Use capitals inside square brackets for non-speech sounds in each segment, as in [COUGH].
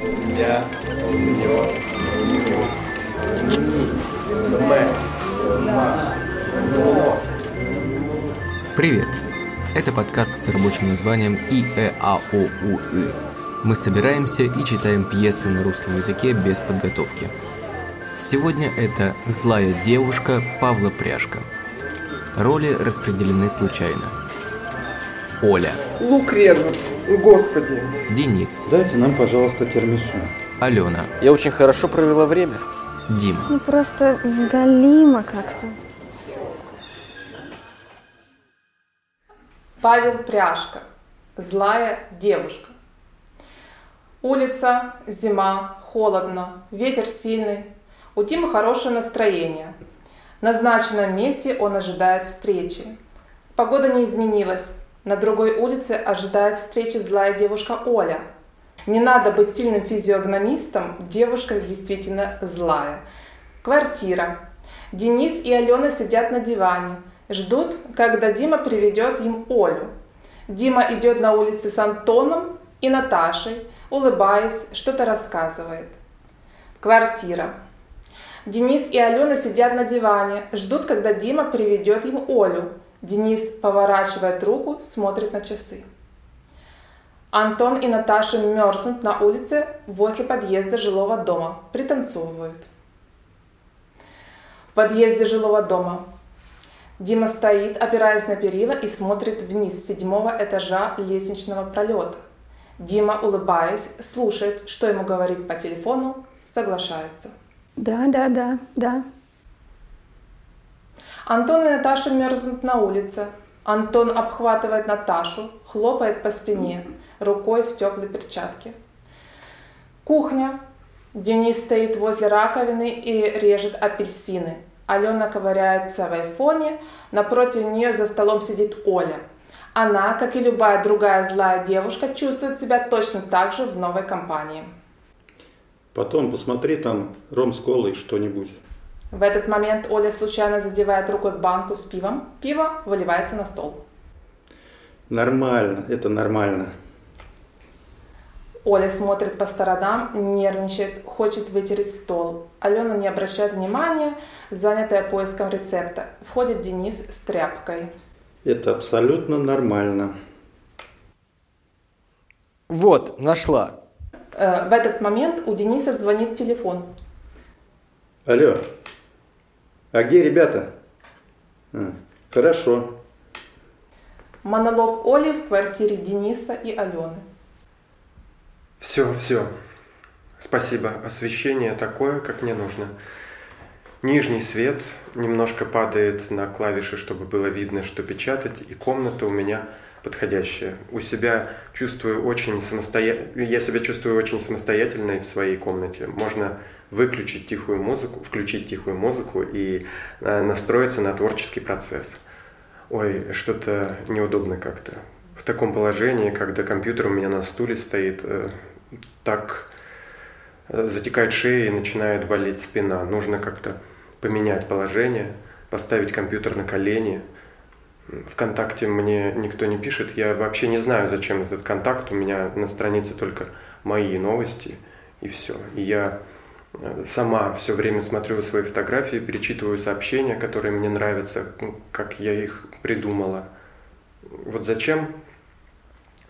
Я, он, ее, Привет! Это подкаст с рабочим названием ИЭАОУИ. Мы собираемся и читаем пьесы на русском языке без подготовки. Сегодня это «Злая девушка» Павла Пряжка. Роли распределены случайно. Оля. Лук режут. Господи. Денис. Дайте нам, пожалуйста, термису. Алена. Я очень хорошо провела время. Дима. Ну просто галимо как-то. Павел Пряжка. Злая девушка. Улица, зима, холодно, ветер сильный. У Димы хорошее настроение. В назначенном месте он ожидает встречи. Погода не изменилась. На другой улице ожидает встречи злая девушка Оля. Не надо быть сильным физиогномистом, девушка действительно злая. Квартира. Денис и Алена сидят на диване. Ждут, когда Дима приведет им Олю. Дима идет на улице с Антоном и Наташей, улыбаясь, что-то рассказывает. Квартира. Денис и Алена сидят на диване, ждут, когда Дима приведет им Олю. Денис поворачивает руку, смотрит на часы. Антон и Наташа мерзнут на улице возле подъезда жилого дома, пританцовывают. В подъезде жилого дома Дима стоит, опираясь на перила и смотрит вниз с седьмого этажа лестничного пролета. Дима, улыбаясь, слушает, что ему говорит по телефону, соглашается. Да, да, да, да. Антон и Наташа мерзнут на улице. Антон обхватывает Наташу, хлопает по спине, рукой в теплой перчатке. Кухня. Денис стоит возле раковины и режет апельсины. Алена ковыряется в айфоне, напротив нее за столом сидит Оля. Она, как и любая другая злая девушка, чувствует себя точно так же в новой компании. Потом посмотри там ром с колой что-нибудь. В этот момент Оля случайно задевает рукой банку с пивом. Пиво выливается на стол. Нормально, это нормально. Оля смотрит по сторонам, нервничает, хочет вытереть стол. Алена не обращает внимания, занятая поиском рецепта. Входит Денис с тряпкой. Это абсолютно нормально. Вот, нашла. Э, В этот момент у Дениса звонит телефон. Алло. А где ребята? А, хорошо. Монолог Оли в квартире Дениса и Алены. Все, все. Спасибо. Освещение такое, как мне нужно. Нижний свет немножко падает на клавиши, чтобы было видно, что печатать, и комната у меня подходящая. У себя чувствую очень самостоятельно, я себя чувствую очень самостоятельной в своей комнате. Можно выключить тихую музыку, включить тихую музыку и э, настроиться на творческий процесс. Ой, что-то неудобно как-то. В таком положении, когда компьютер у меня на стуле стоит, э, так э, затекает шея и начинает болеть спина. Нужно как-то поменять положение, поставить компьютер на колени. Вконтакте мне никто не пишет. Я вообще не знаю, зачем этот контакт. У меня на странице только мои новости и все. И я сама все время смотрю свои фотографии, перечитываю сообщения, которые мне нравятся, как я их придумала. Вот зачем?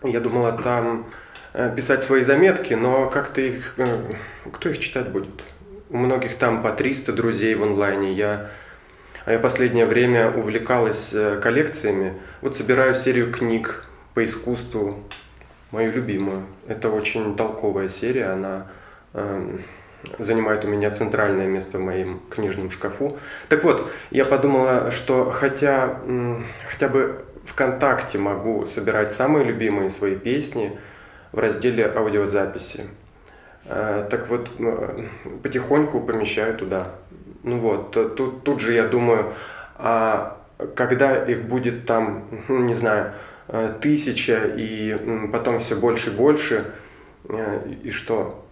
Я думала там э, писать свои заметки, но как-то их... э, Кто их читать будет? У многих там по 300 друзей в онлайне. Я, а я последнее время увлекалась э, коллекциями. Вот собираю серию книг по искусству, мою любимую. Это очень толковая серия, она эм, занимает у меня центральное место в моем книжном шкафу. Так вот, я подумала, что хотя, хотя бы ВКонтакте могу собирать самые любимые свои песни в разделе аудиозаписи. Э, Так вот, потихоньку помещаю туда. Ну вот, тут, тут же я думаю, а когда их будет там, ну, не знаю, э, тысяча и потом все больше и больше, э, и что?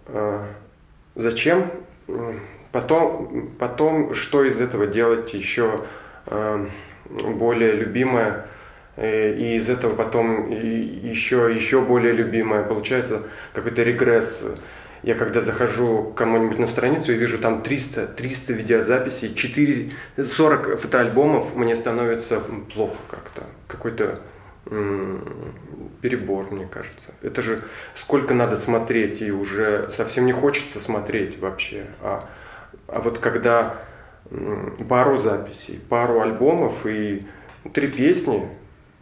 Зачем? Потом, потом что из этого делать еще э, более любимое, э, и из этого потом еще, еще более любимое. Получается какой-то регресс. я когда захожу к кому-нибудь на страницу и вижу там 300, 300 видеозаписей, 4, 40 фотоальбомов, мне становится плохо как-то. Какой-то перебор, мне кажется. Это же сколько надо смотреть, и уже совсем не хочется смотреть вообще. А, а вот когда пару записей, пару альбомов и три песни,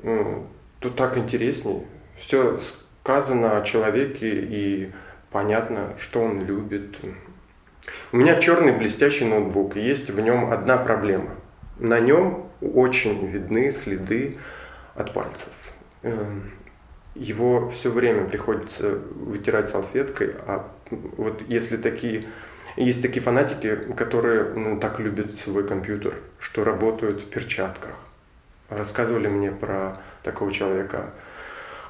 то так интереснее. Все сказано о человеке и понятно, что он любит. У меня черный блестящий ноутбук, и есть в нем одна проблема. На нем очень видны следы от пальцев. Эм, его все время приходится вытирать салфеткой, а вот если такие есть такие фанатики, которые ну, так любят свой компьютер, что работают в перчатках. Рассказывали мне про такого человека.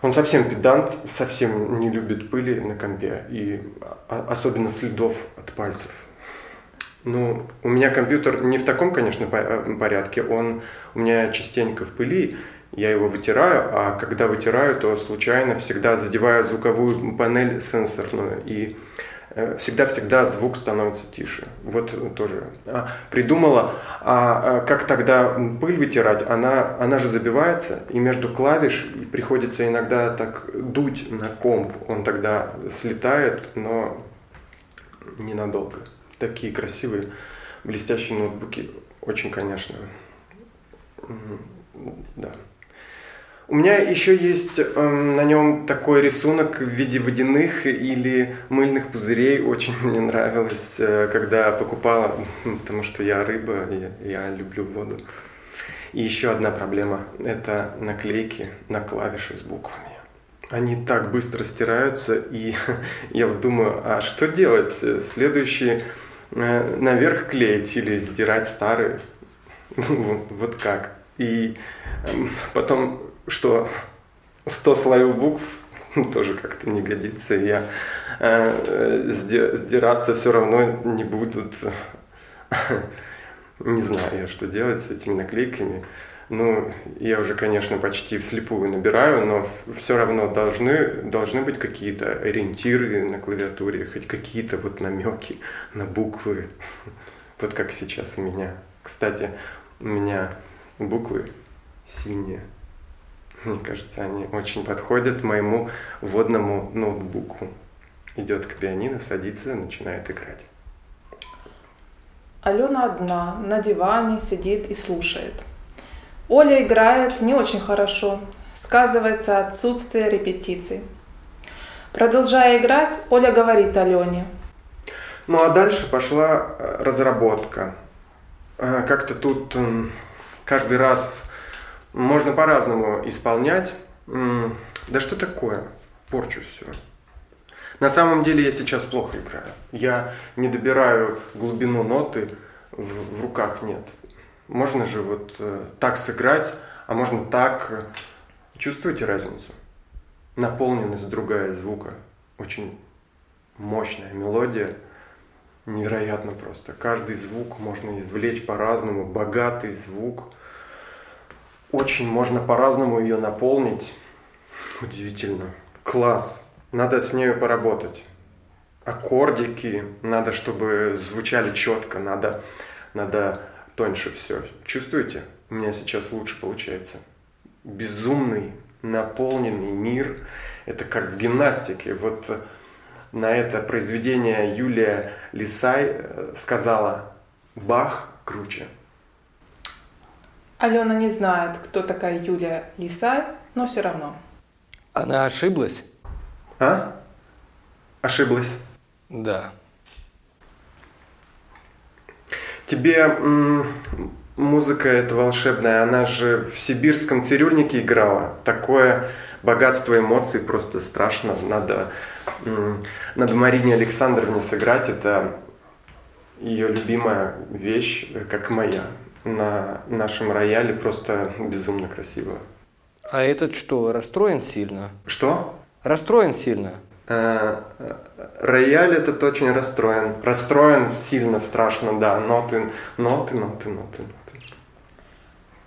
Он совсем педант, совсем не любит пыли на компе, и особенно следов от пальцев. Ну, у меня компьютер не в таком, конечно, порядке. Он у меня частенько в пыли, я его вытираю, а когда вытираю, то случайно всегда задеваю звуковую панель сенсорную, и э, всегда-всегда звук становится тише. Вот тоже. А, придумала, а, а как тогда пыль вытирать? Она, она же забивается, и между клавиш приходится иногда так дуть на комп. Он тогда слетает, но ненадолго. Такие красивые, блестящие ноутбуки. Очень, конечно, да. У меня еще есть э, на нем такой рисунок в виде водяных или мыльных пузырей. Очень [LAUGHS] мне нравилось, э, когда покупала, [LAUGHS] потому что я рыба, и я люблю воду. И еще одна проблема – это наклейки на клавиши с буквами. Они так быстро стираются, и [LAUGHS] я вот думаю, а что делать? Следующий э, наверх клеить или сдирать старые? Вот как? И эм, потом что 100 слоев букв [LAUGHS] тоже как-то не годится. Я э, сдираться все равно не будут. [LAUGHS] Не знаю, что делать с этими наклейками. Ну, я уже, конечно, почти вслепую набираю, но все равно должны, должны быть какие-то ориентиры на клавиатуре, хоть какие-то вот намеки на буквы. [LAUGHS] Вот как сейчас у меня. Кстати, у меня буквы синие. [LAUGHS] Мне кажется, они очень подходят моему водному ноутбуку. Идет к пианино, садится, начинает играть. Алена одна, на диване сидит и слушает. Оля играет не очень хорошо, сказывается отсутствие репетиций. Продолжая играть, Оля говорит Алене. Ну а дальше пошла э, разработка. Э, как-то тут каждый раз можно по-разному исполнять. Да что такое? Порчу все. На самом деле я сейчас плохо играю. Я не добираю глубину ноты, в, в руках нет. Можно же вот э, так сыграть, а можно так. Чувствуете разницу? Наполненность другая звука. Очень мощная мелодия. Невероятно просто. Каждый звук можно извлечь по-разному. Богатый звук – очень можно по-разному ее наполнить. Удивительно. Класс. Надо с нею поработать. Аккордики, надо, чтобы звучали четко, надо, надо тоньше все. Чувствуете? У меня сейчас лучше получается. Безумный, наполненный мир. Это как в гимнастике. Вот на это произведение Юлия Лисай э, сказала «Бах круче». Алена не знает, кто такая Юлия Лисай, но все равно. Она ошиблась? А? Ошиблась? Да. Тебе м- музыка эта волшебная, она же в сибирском цирюльнике играла. Такое богатство эмоций просто страшно. Надо, м- надо Марине Александровне сыграть. Это ее любимая вещь, как моя на нашем рояле просто безумно красиво. А этот что, расстроен сильно? Что? Расстроен сильно. Э, рояль этот очень расстроен. Расстроен сильно, страшно, да. Ноты, ноты, ноты, ноты, ноты.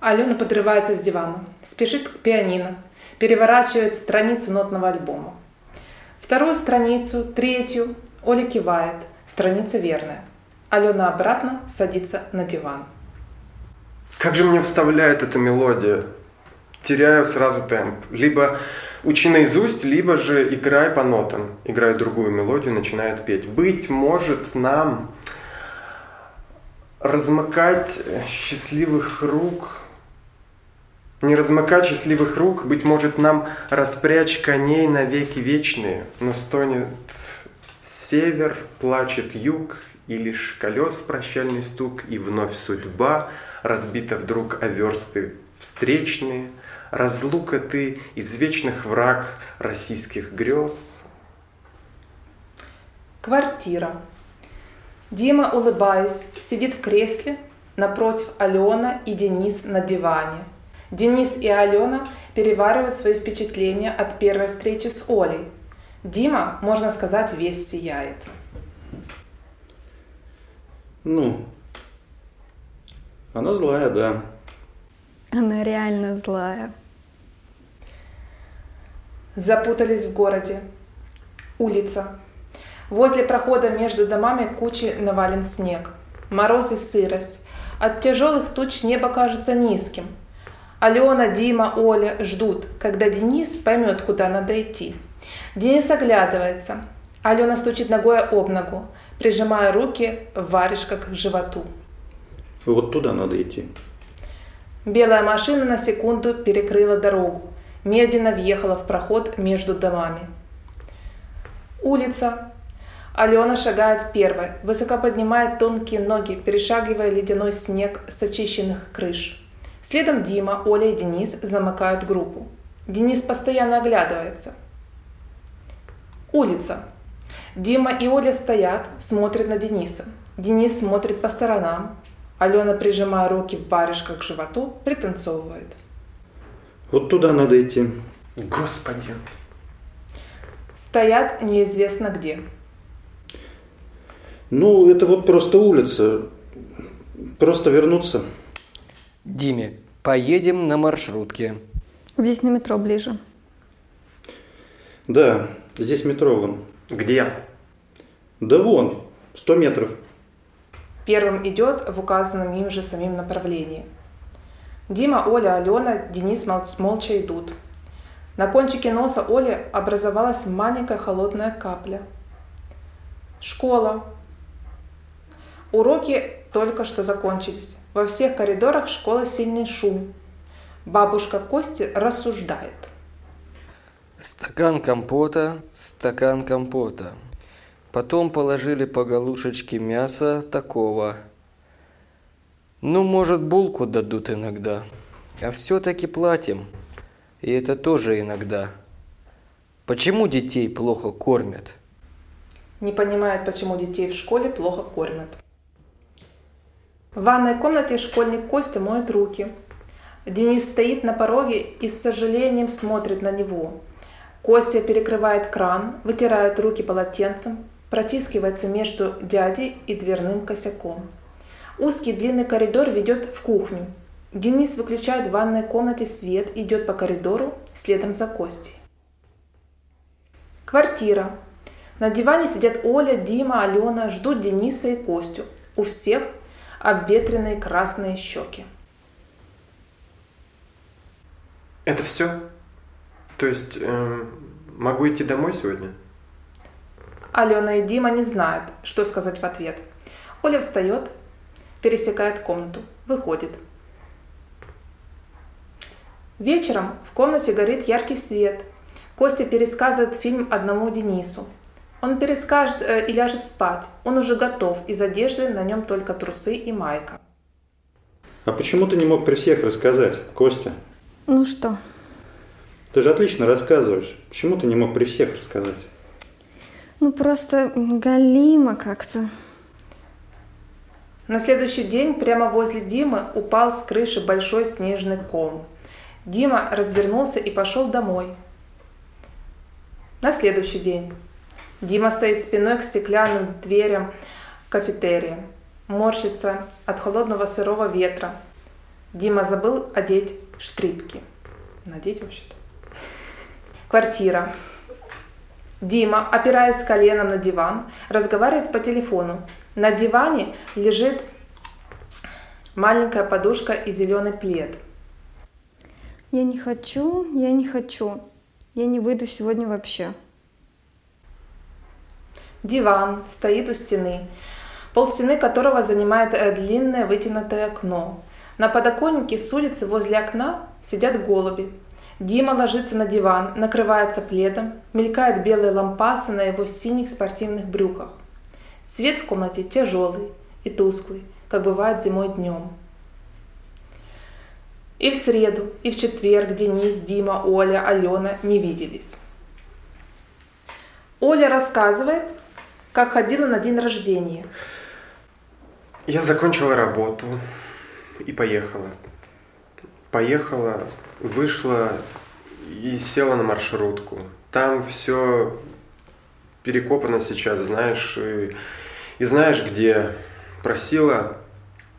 Алена подрывается с дивана, спешит к пианино, переворачивает страницу нотного альбома. Вторую страницу, третью, Оля кивает. Страница верная. Алена обратно садится на диван. Как же мне вставляет эта мелодия? Теряю сразу темп. Либо учи наизусть, либо же играй по нотам. Играй другую мелодию, начинает петь. Быть может, нам размыкать счастливых рук не размыкать счастливых рук, быть может, нам распрячь коней на веки вечные, но стонет север, плачет юг, и лишь колес прощальный стук, и вновь судьба разбита вдруг о версты встречные, разлука ты из вечных враг российских грез. Квартира. Дима, улыбаясь, сидит в кресле, напротив Алена и Денис на диване – Денис и Алена переваривают свои впечатления от первой встречи с Олей. Дима, можно сказать, весь сияет. Ну, она злая, да. Она реально злая. Запутались в городе. Улица. Возле прохода между домами кучи навален снег. Мороз и сырость. От тяжелых туч небо кажется низким – Алена, Дима, Оля ждут, когда Денис поймет, куда надо идти. Денис оглядывается. Алена стучит ногой об ногу, прижимая руки в варежка к животу. Вот туда надо идти. Белая машина на секунду перекрыла дорогу, медленно въехала в проход между домами. Улица. Алена шагает первой, высоко поднимает тонкие ноги, перешагивая ледяной снег с очищенных крыш. Следом Дима, Оля и Денис замыкают группу. Денис постоянно оглядывается. Улица. Дима и Оля стоят, смотрят на Дениса. Денис смотрит по сторонам. Алена, прижимая руки в варежках к животу, пританцовывает. Вот туда надо идти. Господи. Стоят неизвестно где. Ну, это вот просто улица. Просто вернуться. Диме, поедем на маршрутке. Здесь на метро ближе. Да, здесь метро вон. Где? Да вон, 100 метров. Первым идет в указанном им же самим направлении. Дима, Оля, Алена, Денис молча идут. На кончике носа Оли образовалась маленькая холодная капля. Школа. Уроки только что закончились. Во всех коридорах школы сильный шум. Бабушка Кости рассуждает. Стакан компота, стакан компота. Потом положили по галушечке мяса такого. Ну, может, булку дадут иногда. А все-таки платим. И это тоже иногда. Почему детей плохо кормят? Не понимает, почему детей в школе плохо кормят. В ванной комнате школьник Костя моет руки. Денис стоит на пороге и с сожалением смотрит на него. Костя перекрывает кран, вытирает руки полотенцем, протискивается между дядей и дверным косяком. Узкий длинный коридор ведет в кухню. Денис выключает в ванной комнате свет и идет по коридору следом за Костей. Квартира. На диване сидят Оля, Дима, Алена, ждут Дениса и Костю. У всех обветренные красные щеки. Это все? То есть э, могу идти домой сегодня? Алена и Дима не знают, что сказать в ответ. Оля встает, пересекает комнату, выходит. Вечером в комнате горит яркий свет. Костя пересказывает фильм одному Денису. Он перескажет э, и ляжет спать. Он уже готов, из одежды на нем только трусы и майка. А почему ты не мог при всех рассказать, Костя? Ну что? Ты же отлично рассказываешь. Почему ты не мог при всех рассказать? Ну просто галимо как-то. На следующий день прямо возле Димы упал с крыши большой снежный ком. Дима развернулся и пошел домой. На следующий день Дима стоит спиной к стеклянным дверям кафетерия. Морщится от холодного сырого ветра. Дима забыл одеть штрипки. Надеть вообще-то. Квартира. Дима, опираясь коленом на диван, разговаривает по телефону. На диване лежит маленькая подушка и зеленый плед. Я не хочу, я не хочу. Я не выйду сегодня вообще. Диван стоит у стены, полстены которого занимает э, длинное вытянутое окно. На подоконнике с улицы возле окна сидят голуби. Дима ложится на диван, накрывается пледом, мелькают белые лампасы на его синих спортивных брюках. Свет в комнате тяжелый и тусклый, как бывает зимой днем. И в среду, и в четверг Денис, Дима, Оля, Алена не виделись. Оля рассказывает, как ходила на день рождения. Я закончила работу и поехала. Поехала, вышла и села на маршрутку. Там все перекопано сейчас, знаешь, и, и знаешь где. Просила,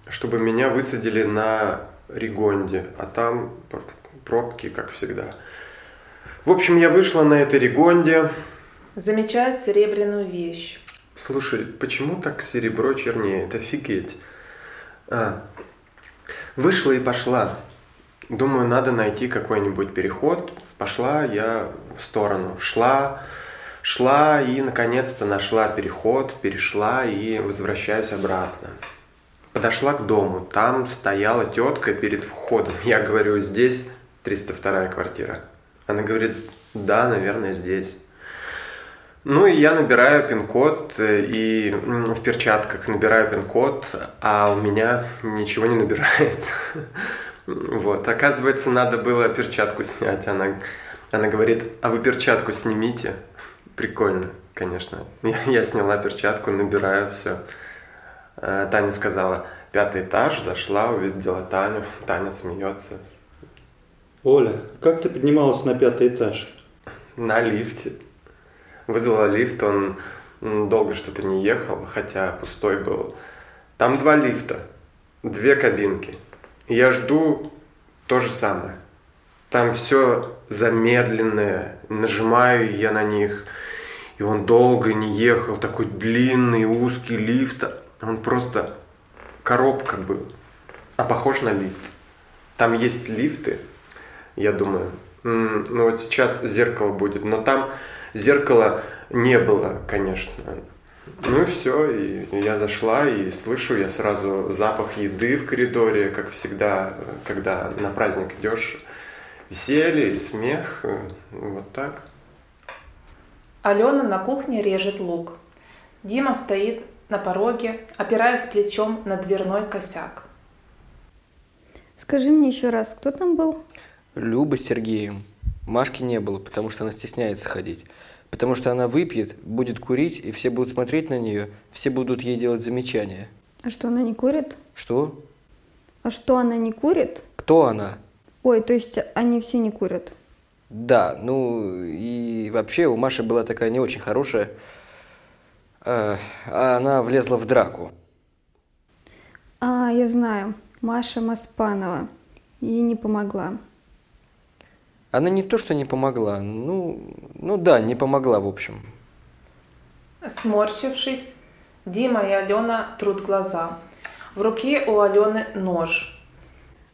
чтобы меня высадили на Ригонде, а там пробки, как всегда. В общем, я вышла на этой Ригонде. Замечает серебряную вещь. Слушай, почему так серебро чернеет? Офигеть. А, вышла и пошла. Думаю, надо найти какой-нибудь переход. Пошла я в сторону. Шла, шла и наконец-то нашла переход, перешла и возвращаюсь обратно. Подошла к дому, там стояла тетка перед входом. Я говорю, здесь 302 квартира. Она говорит, да, наверное, здесь. Ну и я набираю пин-код э, и в перчатках набираю пин-код, а у меня ничего не набирается. [LAUGHS] Вот, оказывается, надо было перчатку снять. Она, она говорит, а вы перчатку снимите. Прикольно, конечно. Я, я сняла перчатку, набираю все. Э, Таня сказала, пятый этаж, зашла, увидела Таню. Таня смеется. Оля, как ты поднималась на пятый этаж? На лифте. Вызвала лифт, он долго что-то не ехал, хотя пустой был. Там два лифта, две кабинки. Я жду то же самое. Там все замедленное, нажимаю я на них, и он долго не ехал, такой длинный, узкий лифт, он просто коробка был, а похож на лифт. Там есть лифты, я думаю, ну вот сейчас зеркало будет, но там зеркала не было, конечно. Ну и все, и я зашла и слышу я сразу запах еды в коридоре, как всегда, когда на праздник идешь, веселье, смех, вот так. Алена на кухне режет лук. Дима стоит на пороге, опираясь плечом на дверной косяк. Скажи мне еще раз, кто там был? Люба с Сергеем. Машки не было, потому что она стесняется ходить. Потому что она выпьет, будет курить, и все будут смотреть на нее, все будут ей делать замечания. А что, она не курит? Что? А что, она не курит? Кто она? Ой, то есть они все не курят? Да, ну и вообще у Маши была такая не очень хорошая, э, она влезла в драку. А, я знаю, Маша Маспанова. Ей не помогла. Она не то, что не помогла, ну, ну да, не помогла, в общем. Сморщившись, Дима и Алена трут глаза. В руке у Алены нож.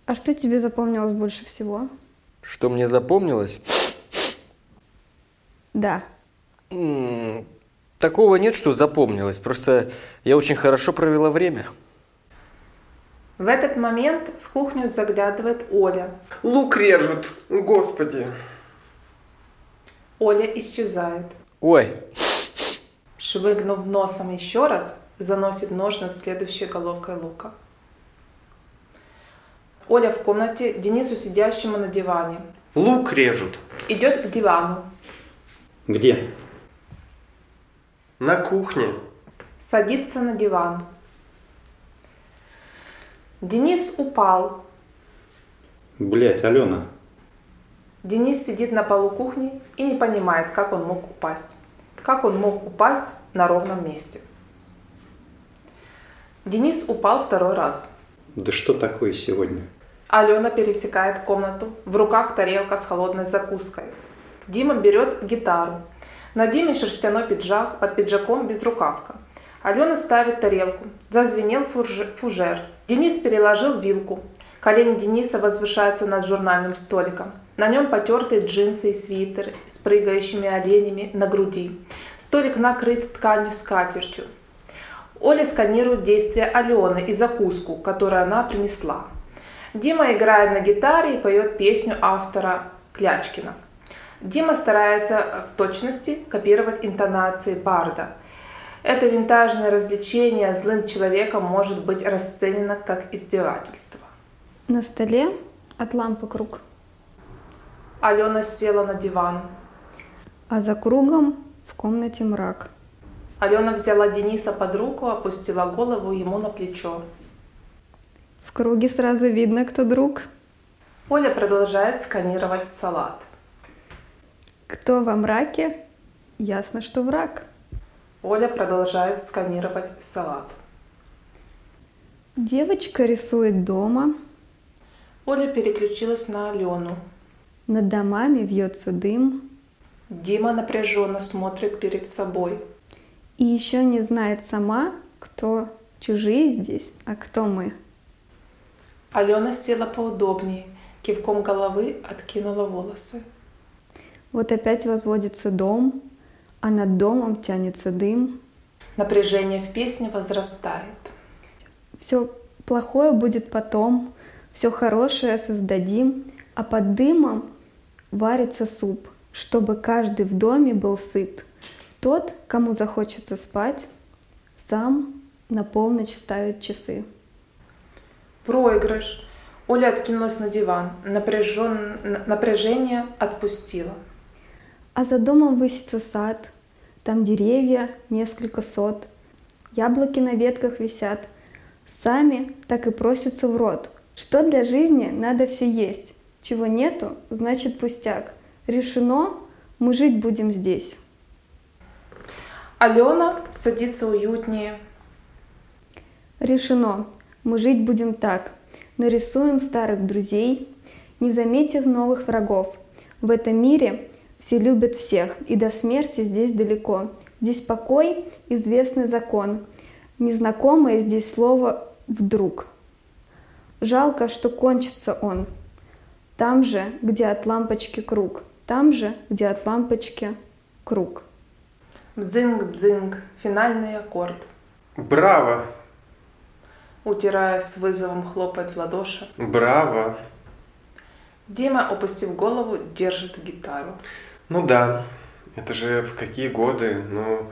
А что тебе запомнилось больше всего? Что мне запомнилось? Да. Такого нет, что запомнилось. Просто я очень хорошо провела время. В этот момент в кухню заглядывает Оля. Лук режут, господи. Оля исчезает. Ой, Швыгнув носом еще раз, заносит нож над следующей головкой лука. Оля в комнате, Денису сидящему на диване. Лук режут. Идет к дивану, Где? На кухне. садится на диван. Денис упал. Блять, Алена. Денис сидит на полу кухни и не понимает, как он мог упасть. Как он мог упасть на ровном месте. Денис упал второй раз. Да что такое сегодня? Алена пересекает комнату, в руках тарелка с холодной закуской. Дима берет гитару, На Диме шерстяной пиджак, под пиджаком безрукавка. Алена ставит тарелку. Зазвенел фужер. Денис переложил вилку. Колени Дениса возвышаются над журнальным столиком. На нем потертые джинсы и свитер с прыгающими оленями на груди. Столик накрыт тканью скатертью. Оля сканирует действия Алены и закуску, которую она принесла. Дима играет на гитаре и поет песню автора Клячкина. Дима старается в точности копировать интонации Барда. Это винтажное развлечение злым человеком может быть расценено как издевательство. На столе от лампы круг, Алена села на диван. а за кругом в комнате мрак. Алена взяла Дениса под руку, опустила голову ему на плечо. В круге сразу видно, кто друг. Оля продолжает сканировать салат. Кто во мраке, ясно, что враг. Оля продолжает сканировать салат. Девочка рисует дома, Оля переключилась на Алену. над домами вьется дым, Дима напряженно смотрит перед собой. и еще не знает сама, кто чужие здесь, а кто мы. Алена села поудобнее, кивком головы откинула волосы. Вот опять возводится дом, а над домом тянется дым. Напряжение в песне возрастает. Все плохое будет потом, все хорошее создадим, а под дымом варится суп, чтобы каждый в доме был сыт. Тот, кому захочется спать, сам на полночь ставит часы. Проигрыш. Оля откинулась на диван. Напряжен... Напряжение отпустила. А за домом высится сад, там деревья, несколько сот, яблоки на ветках висят, сами так и просятся в рот. Что для жизни надо все есть, чего нету, значит пустяк. Решено, мы жить будем здесь. Алена садится уютнее. Решено, мы жить будем так. Нарисуем старых друзей, не заметив новых врагов. В этом мире все любят всех, и до смерти здесь далеко. Здесь покой, известный закон. Незнакомое здесь слово «вдруг». Жалко, что кончится он. Там же, где от лампочки круг. Там же, где от лампочки круг. Бзинг-бзинг. Финальный аккорд. Браво! Утирая с вызовом, хлопает в ладоши. Браво! Дима, опустив голову, держит гитару. Ну да, это же в какие годы? Ну,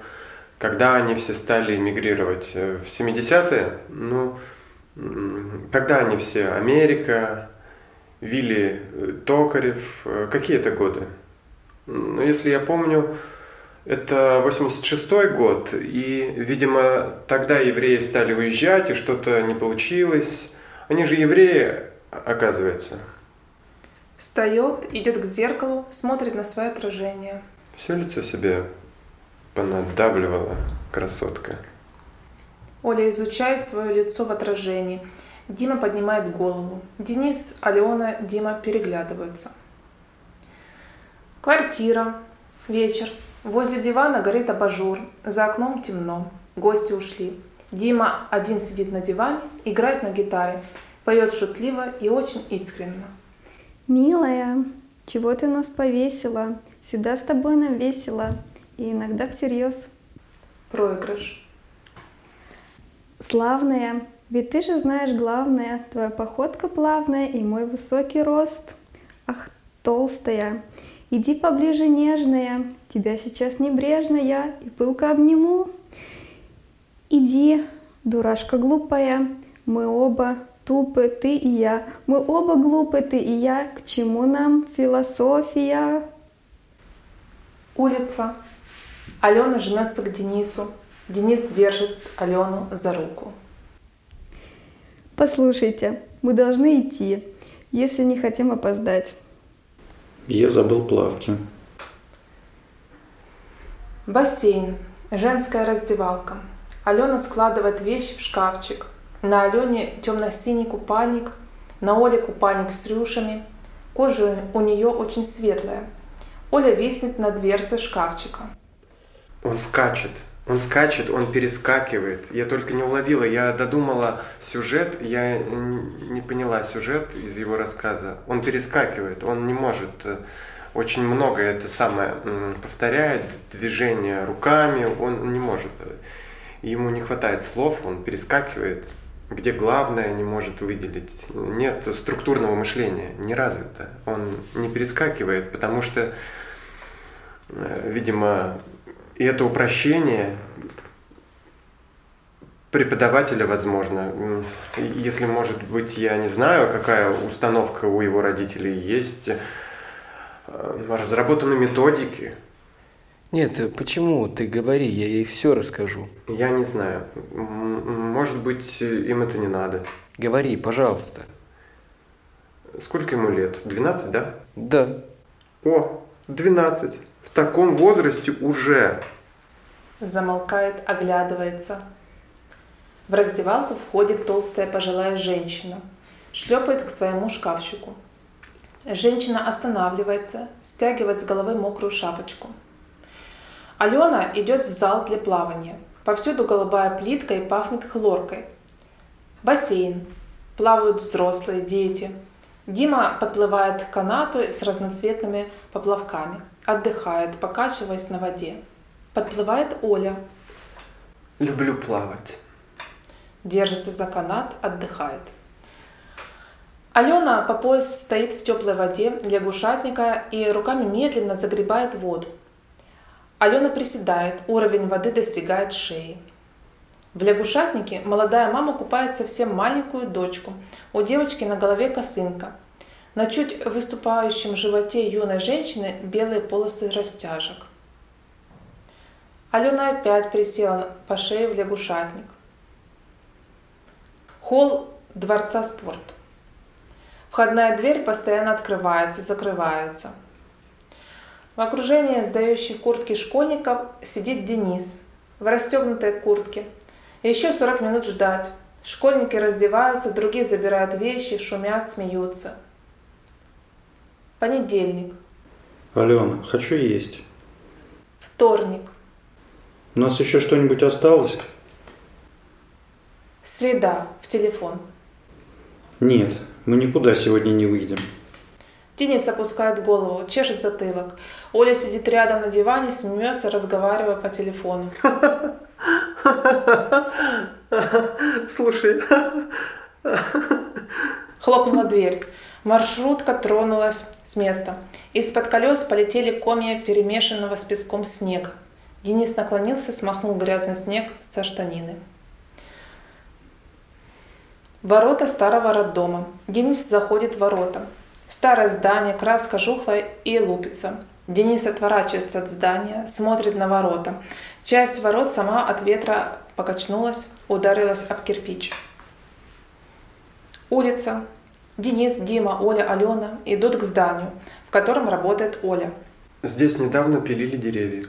когда они все стали эмигрировать? Э, В 70-е? Ну, тогда они все. Америка, Вилли э, Токарев. Э, Какие это годы? Ну, если я помню, это 86-й год, и, видимо, тогда евреи стали уезжать, и что-то не получилось. Они же евреи, оказывается. Встает, идет к зеркалу, смотрит на свое отражение. Все лицо себе понадавливала красотка. Оля изучает свое лицо в отражении. Дима поднимает голову. Денис, Алена, Дима переглядываются. Квартира. Вечер. Возле дивана горит абажур. За окном темно. Гости ушли. Дима один сидит на диване, играет на гитаре. Поет шутливо и очень искренно. Милая, чего ты нас повесила? Всегда с тобой нам весело, и иногда всерьез. Проигрыш. Славная, ведь ты же знаешь главное, твоя походка плавная и мой высокий рост. Ах, толстая, иди поближе, нежная, тебя сейчас небрежно я и пылко обниму. Иди, дурашка глупая, мы оба тупы, ты и я. Мы оба глупы, ты и я. К чему нам философия? Улица. Алена жмется к Денису. Денис держит Алену за руку. Послушайте, мы должны идти, если не хотим опоздать. Я забыл плавки. Бассейн. Женская раздевалка. Алена складывает вещи в шкафчик. На Алене темно-синий купальник, на Оле купальник с рюшами. Кожа у нее очень светлая. Оля виснет на дверце шкафчика. Он скачет. Он скачет, он перескакивает. Я только не уловила, я додумала сюжет, я не поняла сюжет из его рассказа. Он перескакивает, он не может э, очень много это самое повторяет, движение руками, он не может. Ему не хватает слов, он перескакивает, где главное не может выделить. Нет структурного мышления, не развито. Он не перескакивает, потому что, э, видимо, и это упрощение преподавателя, возможно. Если, может быть, я не знаю, какая установка у его родителей есть, э, разработаны методики. Нет, почему? Ты говори, я ей все расскажу. Я не знаю. Может быть, им это не надо. Говори, пожалуйста. Сколько ему лет? 12, да? Да. О, 12 таком возрасте уже. Замолкает, оглядывается. В раздевалку входит толстая пожилая женщина. Шлепает к своему шкафчику. Женщина останавливается, стягивает с головы мокрую шапочку. Алена идет в зал для плавания. Повсюду голубая плитка и пахнет хлоркой. Бассейн. Плавают взрослые, дети. Дима подплывает к канату с разноцветными поплавками – Отдыхает, покачиваясь на воде. Подплывает Оля. Люблю плавать. Держится за канат, отдыхает. Алена по пояс стоит в теплой воде лягушатника и руками медленно загребает воду. Алена приседает, уровень воды достигает шеи. В лягушатнике молодая мама купает совсем маленькую дочку. У девочки на голове косынка. На чуть выступающем животе юной женщины белые полосы растяжек. Алена опять присела по шее в лягушатник. Холл Дворца спорт. Входная дверь постоянно открывается, закрывается. В окружении сдающих куртки школьников сидит Денис в расстегнутой куртке. Еще 40 минут ждать. Школьники раздеваются, другие забирают вещи, шумят, смеются. Понедельник. Алена, хочу есть. Вторник. У нас еще что-нибудь осталось? Среда. В телефон. Нет, мы никуда сегодня не выйдем. Денис опускает голову, чешет затылок. Оля сидит рядом на диване, смеется, разговаривая по телефону. [LAUGHS] Слушай. Хлопнула дверь. Маршрутка тронулась с места. Из-под колес полетели комья перемешанного с песком снега. Денис наклонился, смахнул грязный снег со штанины. Ворота старого роддома. Денис заходит в ворота. Старое здание, краска жухлая и лупится. Денис отворачивается от здания, смотрит на ворота. Часть ворот сама от ветра покачнулась, ударилась об кирпич. Улица, Денис, Дима, Оля, Алена идут к зданию, в котором работает Оля. Здесь недавно пилили деревья.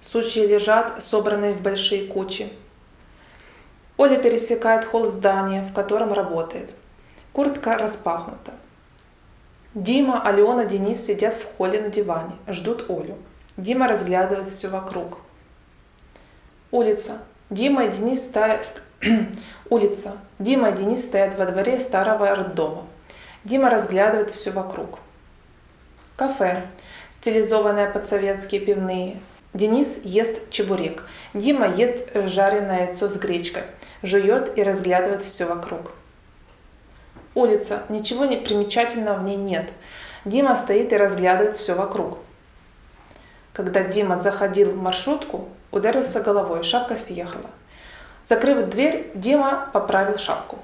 Сучьи лежат, собранные в большие кучи. Оля пересекает холл здания, в котором работает. Куртка распахнута. Дима, Алена, Денис сидят в холле на диване, ждут Олю. Дима разглядывает все вокруг. Улица. Дима и Денис стоят, [CLEARS THROAT] Улица. Дима и Денис стоят во дворе старого роддома. Дима разглядывает все вокруг. Кафе, стилизованное под советские пивные. Денис ест чебурек. Дима ест жареное яйцо с гречкой. Жует и разглядывает все вокруг. Улица. Ничего не примечательного в ней нет. Дима стоит и разглядывает все вокруг. Когда Дима заходил в маршрутку, ударился головой, шапка съехала. Закрыв дверь, Дима поправил шапку.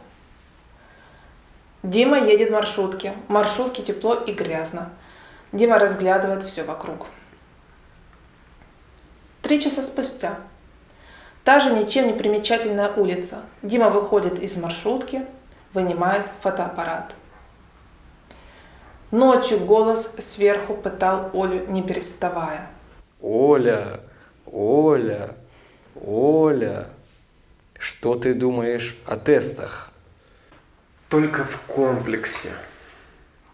Дима едет в маршрутке. В маршрутке тепло и грязно. Дима разглядывает все вокруг. Три часа спустя. Та же ничем не примечательная улица. Дима выходит из маршрутки, вынимает фотоаппарат. Ночью голос сверху пытал Олю, не переставая. Оля, Оля, Оля. Что ты думаешь о тестах? Только в комплексе.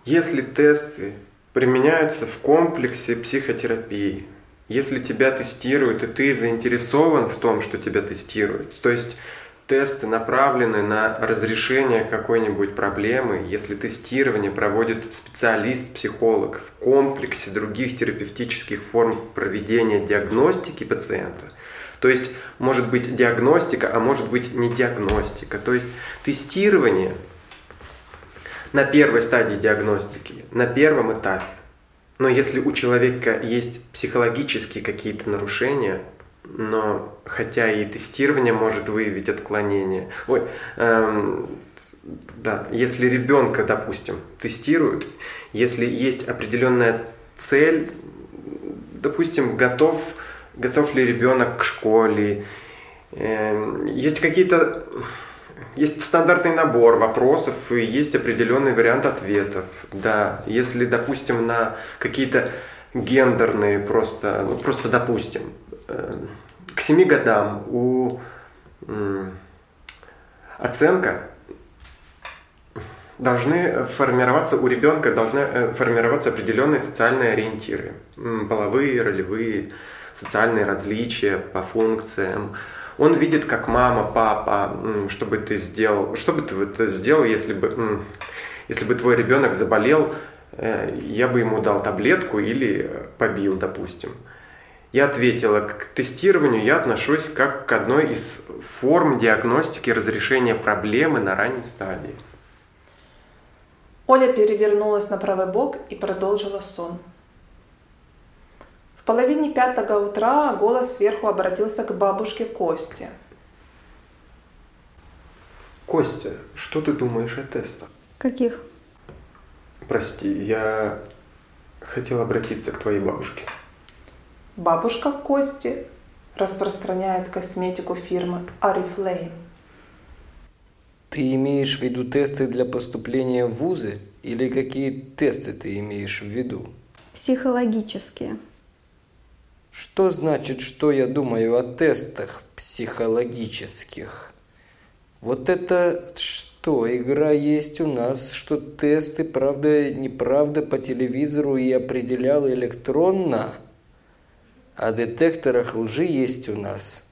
Если тесты применяются в комплексе психотерапии, Если тебя тестируют, и ты заинтересован в том, что тебя тестируют, то есть тесты направлены на разрешение какой-нибудь проблемы, если тестирование проводит специалист-психолог в комплексе других терапевтических форм проведения диагностики пациента, то есть может быть диагностика, а может быть не диагностика. То есть тестирование на первой стадии диагностики, на первом этапе. Но если у человека есть психологические какие-то нарушения, но хотя и тестирование может выявить отклонение. Ой, эм, да, если ребенка, допустим, тестируют, если есть определенная цель, допустим, готов, готов ли ребенок к школе, э, есть какие-то есть стандартный набор вопросов и есть определенный вариант ответов. Да, если, допустим, на какие-то гендерные просто, ну просто допустим, к 7 годам у оценка должны формироваться, у ребенка должны э, формироваться определенные социальные ориентиры. Половые, ролевые, социальные различия по функциям. Он видит, как мама, папа, что бы ты сделал, что бы ты это сделал, если бы, если бы твой ребенок заболел, э, я бы ему дал таблетку или побил, допустим. Я ответила, к тестированию я отношусь как к одной из форм диагностики разрешения проблемы на ранней стадии. Оля перевернулась на правый бок и продолжила сон. В половине пятого утра голос сверху обратился к бабушке Косте. Костя, что ты думаешь о тестах? Каких? Прости, я хотел обратиться к твоей бабушке. Бабушка Кости распространяет косметику фирмы Oriflame. Ты имеешь в виду тесты для поступления в вузы или какие тесты ты имеешь в виду? Психологические. Что значит, что я думаю о тестах психологических? Вот это что, игра есть у нас, что тесты, правда, неправда по телевизору и определял электронно – о детекторах лжи есть у нас.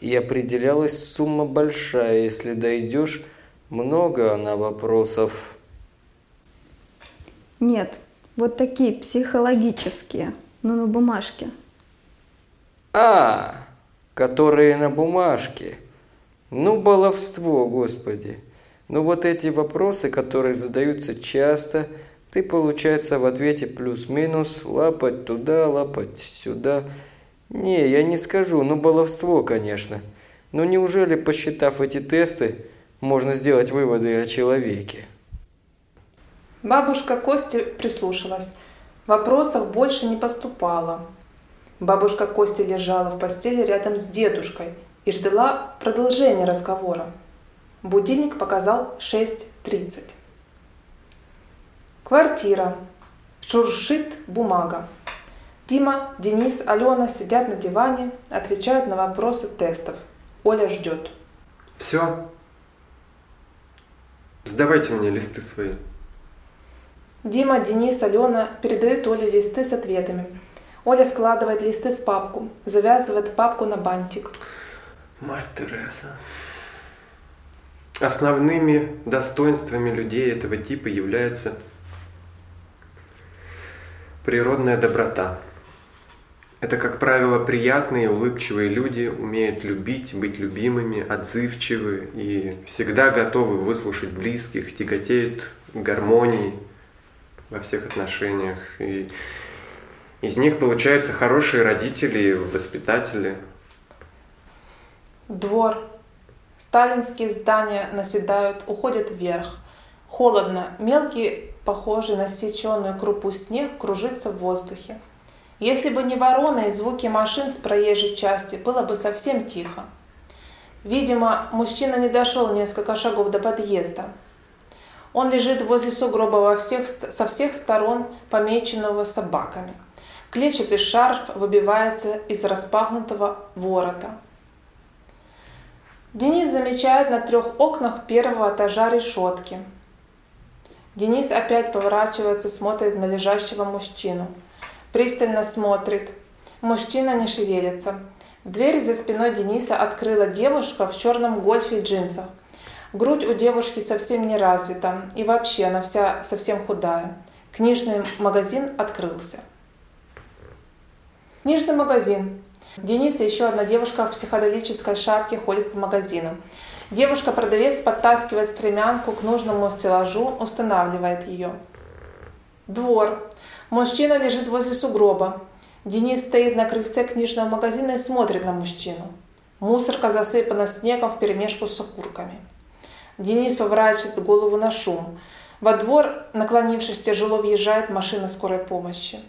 И определялась сумма большая, если дойдешь, много на вопросов. Нет, вот такие психологические, но на бумажке. А, которые на бумажке. Ну, баловство, Господи. Ну, вот эти вопросы, которые задаются часто, ты, получается, в ответе плюс-минус, лапать туда, лапать сюда – не, я не скажу, ну баловство, конечно. Но неужели, посчитав эти тесты, можно сделать выводы о человеке? Бабушка Кости прислушалась. Вопросов больше не поступало. Бабушка Кости лежала в постели рядом с дедушкой и ждала продолжения разговора. Будильник показал 6.30. Квартира. Шуршит бумага. Дима, Денис, Алена сидят на диване, отвечают на вопросы тестов. Оля ждет. Все. Сдавайте мне листы свои. Дима, Денис, Алена передают Оле листы с ответами. Оля складывает листы в папку, завязывает папку на бантик. Мать Тереза. Основными достоинствами людей этого типа являются природная доброта – это, как правило, приятные, улыбчивые люди, умеют любить, быть любимыми, отзывчивы и всегда готовы выслушать близких, тяготеют гармонии во всех отношениях. И из них получаются хорошие родители, воспитатели. Двор. Сталинские здания наседают, уходят вверх. Холодно. Мелкий, похожий на сеченую крупу снег, кружится в воздухе. Если бы не вороны и звуки машин с проезжей части, было бы совсем тихо. Видимо, мужчина не дошел несколько шагов до подъезда. Он лежит возле сугроба во всех, со всех сторон, помеченного собаками. Клетчатый шарф выбивается из распахнутого ворота. Денис замечает на трех окнах первого этажа решетки. Денис опять поворачивается, смотрит на лежащего мужчину – пристально смотрит. Мужчина не шевелится. Дверь за спиной Дениса открыла девушка в черном гольфе и джинсах. Грудь у девушки совсем не развита, и вообще она вся совсем худая. Книжный магазин открылся. Книжный магазин. Денис и еще одна девушка в психоделической шапке ходят по магазину. Девушка-продавец подтаскивает стремянку к нужному стеллажу, устанавливает ее. Двор. Мужчина лежит возле сугроба. Денис стоит на крыльце книжного магазина и смотрит на мужчину. Мусорка засыпана снегом в перемешку с окурками. Денис поворачивает голову на шум. Во двор, наклонившись, тяжело въезжает машина скорой помощи.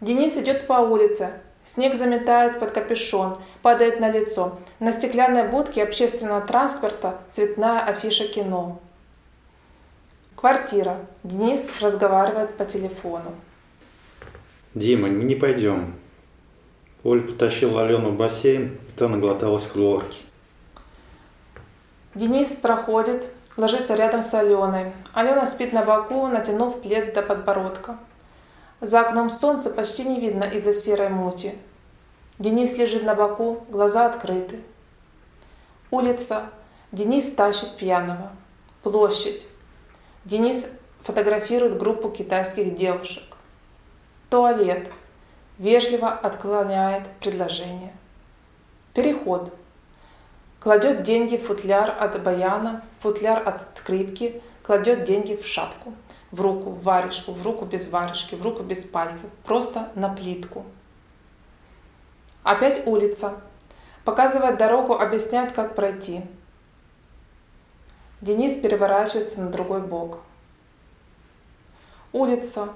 Денис идет по улице. Снег заметает под капюшон, падает на лицо. На стеклянной будке общественного транспорта цветная афиша кино. Квартира. Денис разговаривает по телефону. Дима, мы не пойдем. Оль потащил Алену в бассейн, и та наглоталась хлорки. Денис проходит, ложится рядом с Аленой. Алена спит на боку, натянув плед до подбородка. За окном солнце почти не видно из-за серой мути. Денис лежит на боку, глаза открыты. Улица. Денис тащит пьяного. Площадь. Денис фотографирует группу китайских девушек. Туалет. Вежливо отклоняет предложение. Переход. Кладет деньги в футляр от баяна, футляр от скрипки, кладет деньги в шапку, в руку, в варежку, в руку без варежки, в руку без пальцев, просто на плитку. Опять улица. Показывает дорогу, объясняет, как пройти. Денис переворачивается на другой бок. Улица.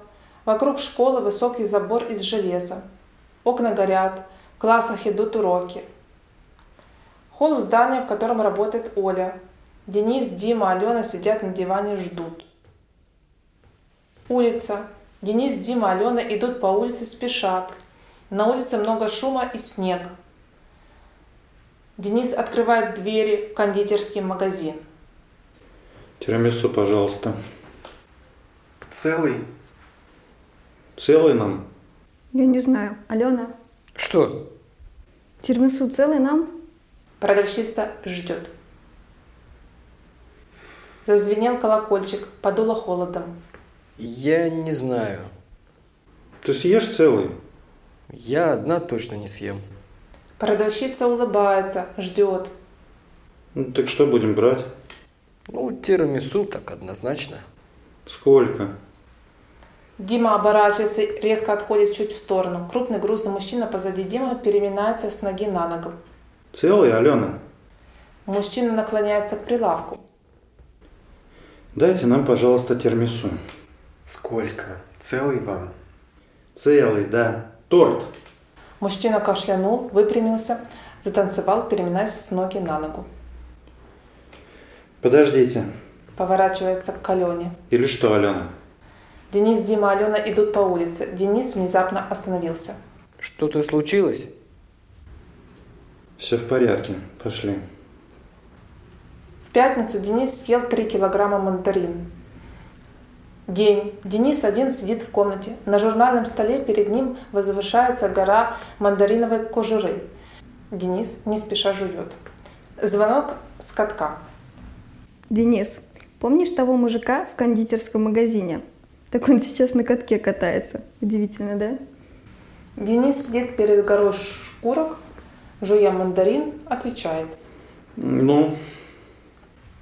Вокруг школы высокий забор из железа. Окна горят, в классах идут уроки. Холл здания, в котором работает Оля. Денис, Дима, Алена сидят на диване ждут. Улица. Денис, Дима, Алена идут по улице, спешат. На улице много шума и снег. Денис открывает двери в кондитерский магазин. Тирамису, пожалуйста. Целый? Целый нам? Я не знаю. Алена, Что? тирамису целый нам? Продавщица ждет. Зазвенел колокольчик, подуло холодом. Я не знаю. Ты съешь целый? Я одна точно не съем. Продавщица улыбается, ждет. Ну, так что будем брать? Ну, тирамису так однозначно. Сколько? Дима оборачивается, резко отходит чуть в сторону. Крупный грузный мужчина позади Димы переминается с ноги на ногу. Целый, Алена? Мужчина наклоняется к прилавку. Дайте нам, пожалуйста, термису. Сколько? Целый вам? Целый, да. Торт. Мужчина кашлянул, выпрямился, затанцевал, переминаясь с ноги на ногу. Подождите. Поворачивается к Алене. Или что, Алена? Денис, Дима, Алена идут по улице. Денис внезапно остановился. Что-то случилось? Все в порядке. Пошли. В пятницу Денис съел 3 килограмма мандарин. День. Денис один сидит в комнате. На журнальном столе перед ним возвышается гора мандариновой кожуры. Денис не спеша жует. Звонок с катка. Денис, помнишь того мужика в кондитерском магазине? Так он сейчас на катке катается. Удивительно, да? Денис сидит перед горой шкурок, жуя мандарин, отвечает. Ну,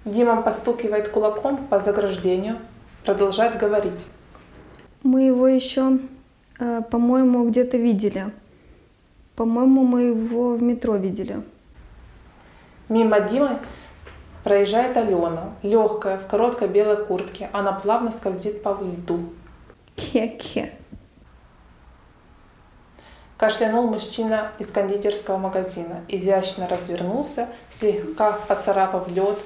Дима постукивает кулаком по заграждению, продолжает говорить. Мы его еще, э, по-моему, где-то видели. По-моему, мы его в метро видели. Мимо Димы проезжает Алена, легкая, в короткой белой куртке. Она плавно скользит по льду. Ке-ке. Кашлянул мужчина из кондитерского магазина. Изящно развернулся, слегка поцарапав лед.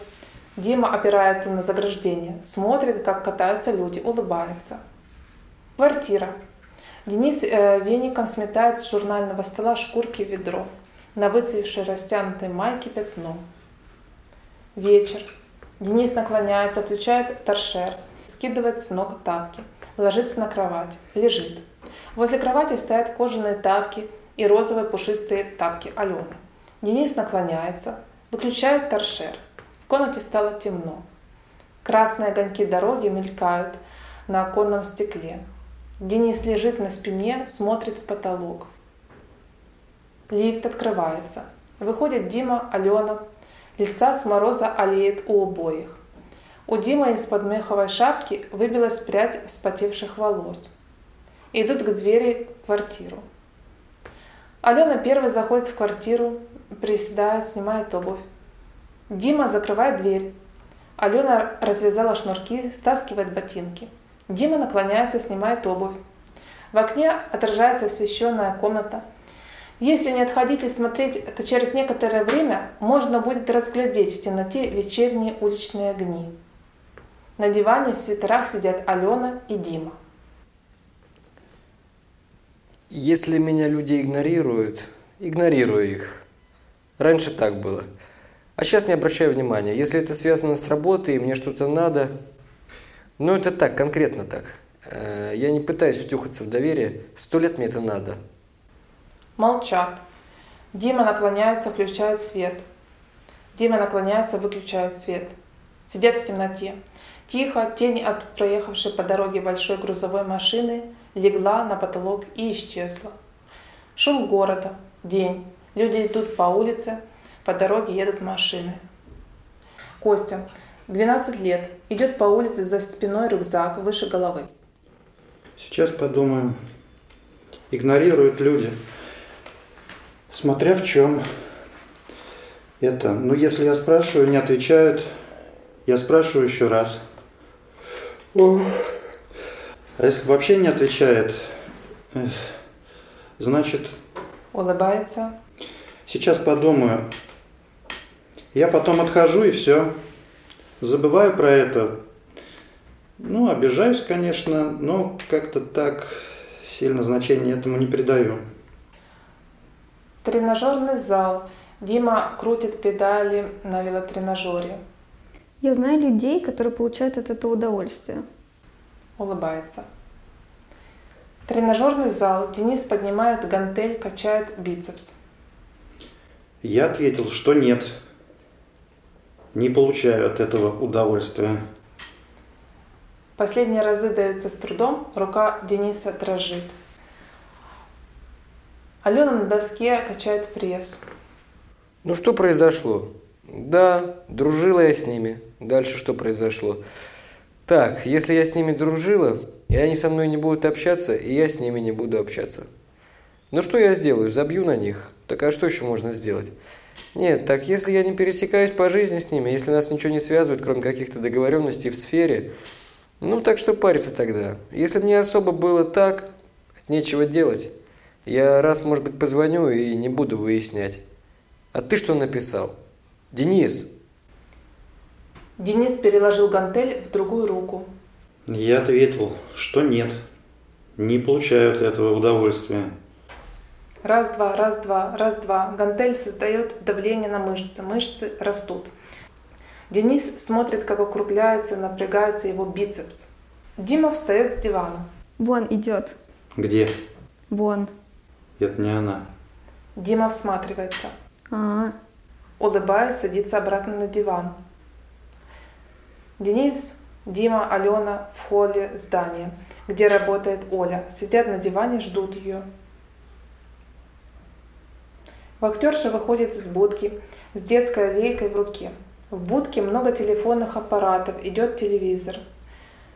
Дима опирается на заграждение, смотрит, как катаются люди, улыбается. Квартира. Денис э, веником сметает с журнального стола шкурки в ведро. На выцвевшей растянутой майке пятно. Вечер. Денис наклоняется, включает торшер, скидывает с ног тапки, ложится на кровать, лежит. Возле кровати стоят кожаные тапки и розовые пушистые тапки Алены. Денис наклоняется, выключает торшер. В комнате стало темно. Красные огоньки дороги мелькают на оконном стекле. Денис лежит на спине, смотрит в потолок. Лифт открывается. Выходит Дима, Алена. Лица с мороза олеет у обоих. У Димы из-под меховой шапки выбилась прядь вспотевших волос. Идут к двери в квартиру. Алена первой заходит в квартиру, приседает, снимает обувь. Дима закрывает дверь. Алена развязала шнурки, стаскивает ботинки. Дима наклоняется, снимает обувь. В окне отражается освещенная комната. Если не отходить и смотреть, то через некоторое время можно будет разглядеть в темноте вечерние уличные огни. На диване в свитерах сидят Алена и Дима. Если меня люди игнорируют, игнорирую их. Раньше так было. А сейчас не обращаю внимания. Если это связано с работой и мне что-то надо, ну это так, конкретно так. Э, я не пытаюсь втюхаться в доверие. Сто лет мне это надо. Молчат. Дима наклоняется, включает свет. Дима наклоняется, выключает свет. Сидят в темноте. Тихо, тень от проехавшей по дороге большой грузовой машины легла на потолок и исчезла. Шум города. День. Люди идут по улице, по дороге едут машины. Костя, 12 лет, идет по улице за спиной рюкзак выше головы. Сейчас подумаем. Игнорируют люди. Смотря в чем. Это, ну если я спрашиваю, не отвечают, я спрашиваю еще раз. А если вообще не отвечает, значит... Улыбается. Сейчас подумаю. Я потом отхожу и все. Забываю про это. Ну, обижаюсь, конечно, но как-то так сильно значения этому не придаю. Тренажерный зал. Дима крутит педали на велотренажере. Я знаю людей, которые получают от этого удовольствие. Улыбается. Тренажерный зал. Денис поднимает гантель, качает бицепс. Я ответил, что нет. Не получаю от этого удовольствия. Последние разы даются с трудом, рука Дениса дрожит. Алена на доске качает пресс. Ну что произошло? Да, дружила я с ними. Дальше что произошло? Так, если я с ними дружила, и они со мной не будут общаться, и я с ними не буду общаться. Ну что я сделаю? Забью на них. Так а что еще можно сделать? Нет, так если я не пересекаюсь по жизни с ними, если нас ничего не связывает, кроме каких-то договоренностей в сфере, ну так что париться тогда? Если мне особо было так, нечего делать. Я раз, может быть, позвоню и не буду выяснять. А ты что написал? Денис. Денис переложил гантель в другую руку. Я ответил, что нет. Не получаю от этого удовольствия. Раз-два, раз-два, раз-два. Гантель создает давление на мышцы. Мышцы растут. Денис смотрит, как округляется, напрягается его бицепс. Дима встает с дивана. Вон идет. Где? Вон. Это не она. Дима всматривается. А, Улыбаясь, садится обратно на диван. Денис, Дима, Алена в холле здания, где работает Оля. Сидят на диване, ждут ее. Вахтерша выходит из будки с детской лейкой в руке. В будке много телефонных аппаратов, идет телевизор.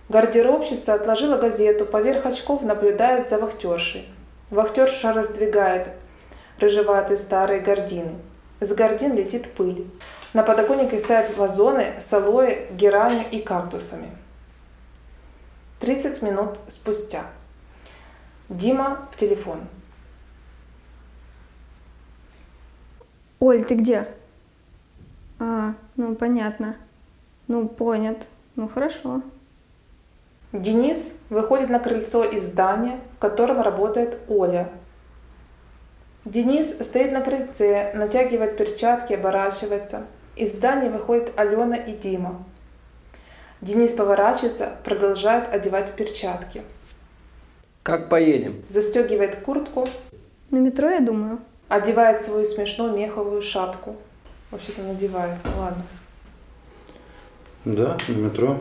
Гардеробщица отложила газету, поверх очков наблюдает за вахтершей. Вахтерша раздвигает рыжеватые старые гардины. С гардин летит пыль. На подоконнике стоят вазоны с алоэ, геранью и кактусами. 30 минут спустя. Дима в телефон. Оль, ты где? А, ну понятно. Ну, понят. Ну, хорошо. Денис выходит на крыльцо из здания, в котором работает Оля. Денис стоит на крыльце, натягивает перчатки, оборачивается. Из здания выходит Алена и Дима. Денис поворачивается, продолжает одевать перчатки. Как поедем? Застегивает куртку, На метро, я думаю. одевает свою смешную меховую шапку. Вообще-то надевает, ладно. Да, на метро.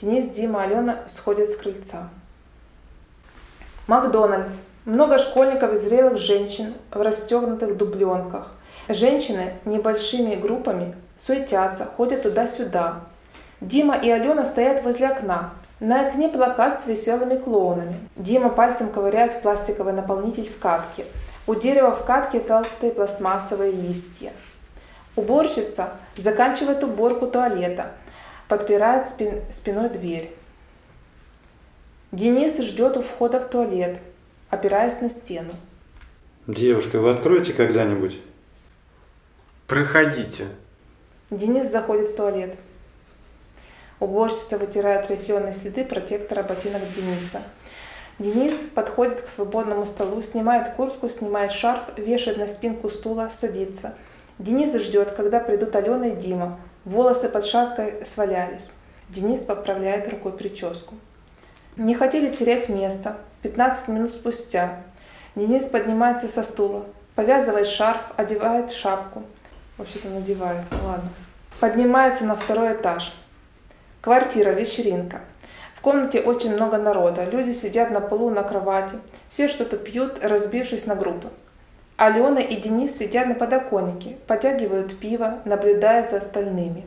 Денис, Дима, Алена сходят с крыльца. Макдональдс. Много школьников и зрелых женщин в расстегнутых дубленках. Женщины небольшими группами суетятся, ходят туда-сюда. Дима и Алена стоят возле окна. На окне плакат с веселыми клоунами. Дима пальцем ковыряет в пластиковый наполнитель в катке. У дерева в катке толстые пластмассовые листья. Уборщица заканчивает уборку туалета, подпирает спин- спиной дверь. Денис ждет у входа в туалет, опираясь на стену. Девушка, вы откроете когда-нибудь? Проходите. Денис заходит в туалет. Уборщица вытирает рифленые следы протектора ботинок Дениса. Денис подходит к свободному столу, снимает куртку, снимает шарф, вешает на спинку стула, садится. Денис ждет, когда придут Алена и Дима. Волосы под шапкой свалялись. Денис поправляет рукой прическу. Не хотели терять место. 15 минут спустя. Денис поднимается со стула, повязывает шарф, одевает шапку. Вообще-то надевает, ну ладно. Поднимается на второй этаж. Квартира, вечеринка. В комнате очень много народа. Люди сидят на полу на кровати. Все что-то пьют, разбившись на группы. Алена и Денис сидят на подоконнике, потягивают пиво, наблюдая за остальными.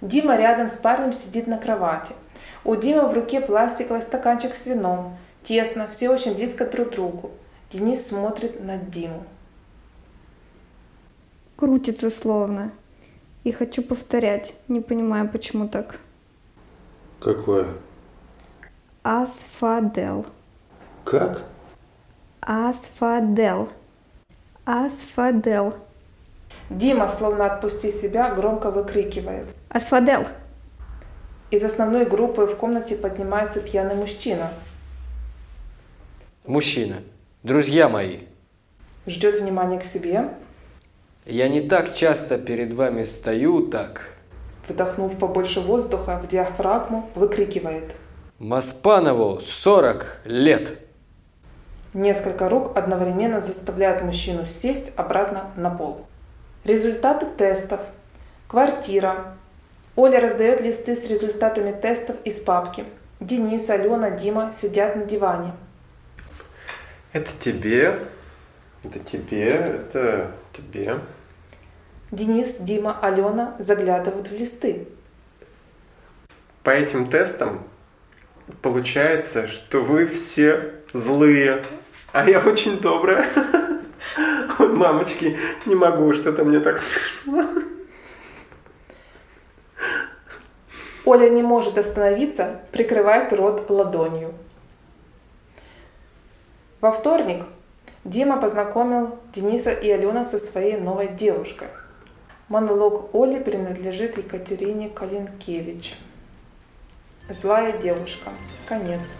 Дима рядом с парнем сидит на кровати. У Димы в руке пластиковый стаканчик с вином. Тесно, все очень близко друг к другу. Денис смотрит на Диму. Крутится словно. И хочу повторять. Не понимаю, почему так. Какое? Асфадел. Как? Асфадел. Асфадел. Дима, словно отпустив себя, громко выкрикивает. Асфадел. Из основной группы в комнате поднимается пьяный мужчина. Мужчина. Друзья мои, Ждет внимания к себе. я не так часто перед вами стою так. Вдохнув побольше воздуха в диафрагму, выкрикивает. Маспанову 40 лет. Несколько рук одновременно заставляют мужчину сесть обратно на пол. Результаты тестов. Квартира. Оля раздает листы с результатами тестов из папки. Денис, Алена, Дима сидят на диване. Это тебе, это тебе, это тебе. Денис, Дима, Алена заглядывают в листы. По этим тестам получается, что вы все злые, а я очень добрая. Ой, мамочки, не могу, что-то мне так смешно. Оля не может остановиться, прикрывает рот ладонью. Во вторник Дима познакомил Дениса и Алену со своей новой девушкой. Монолог Оли принадлежит Екатерине Калинкевич. Злая девушка. Конец.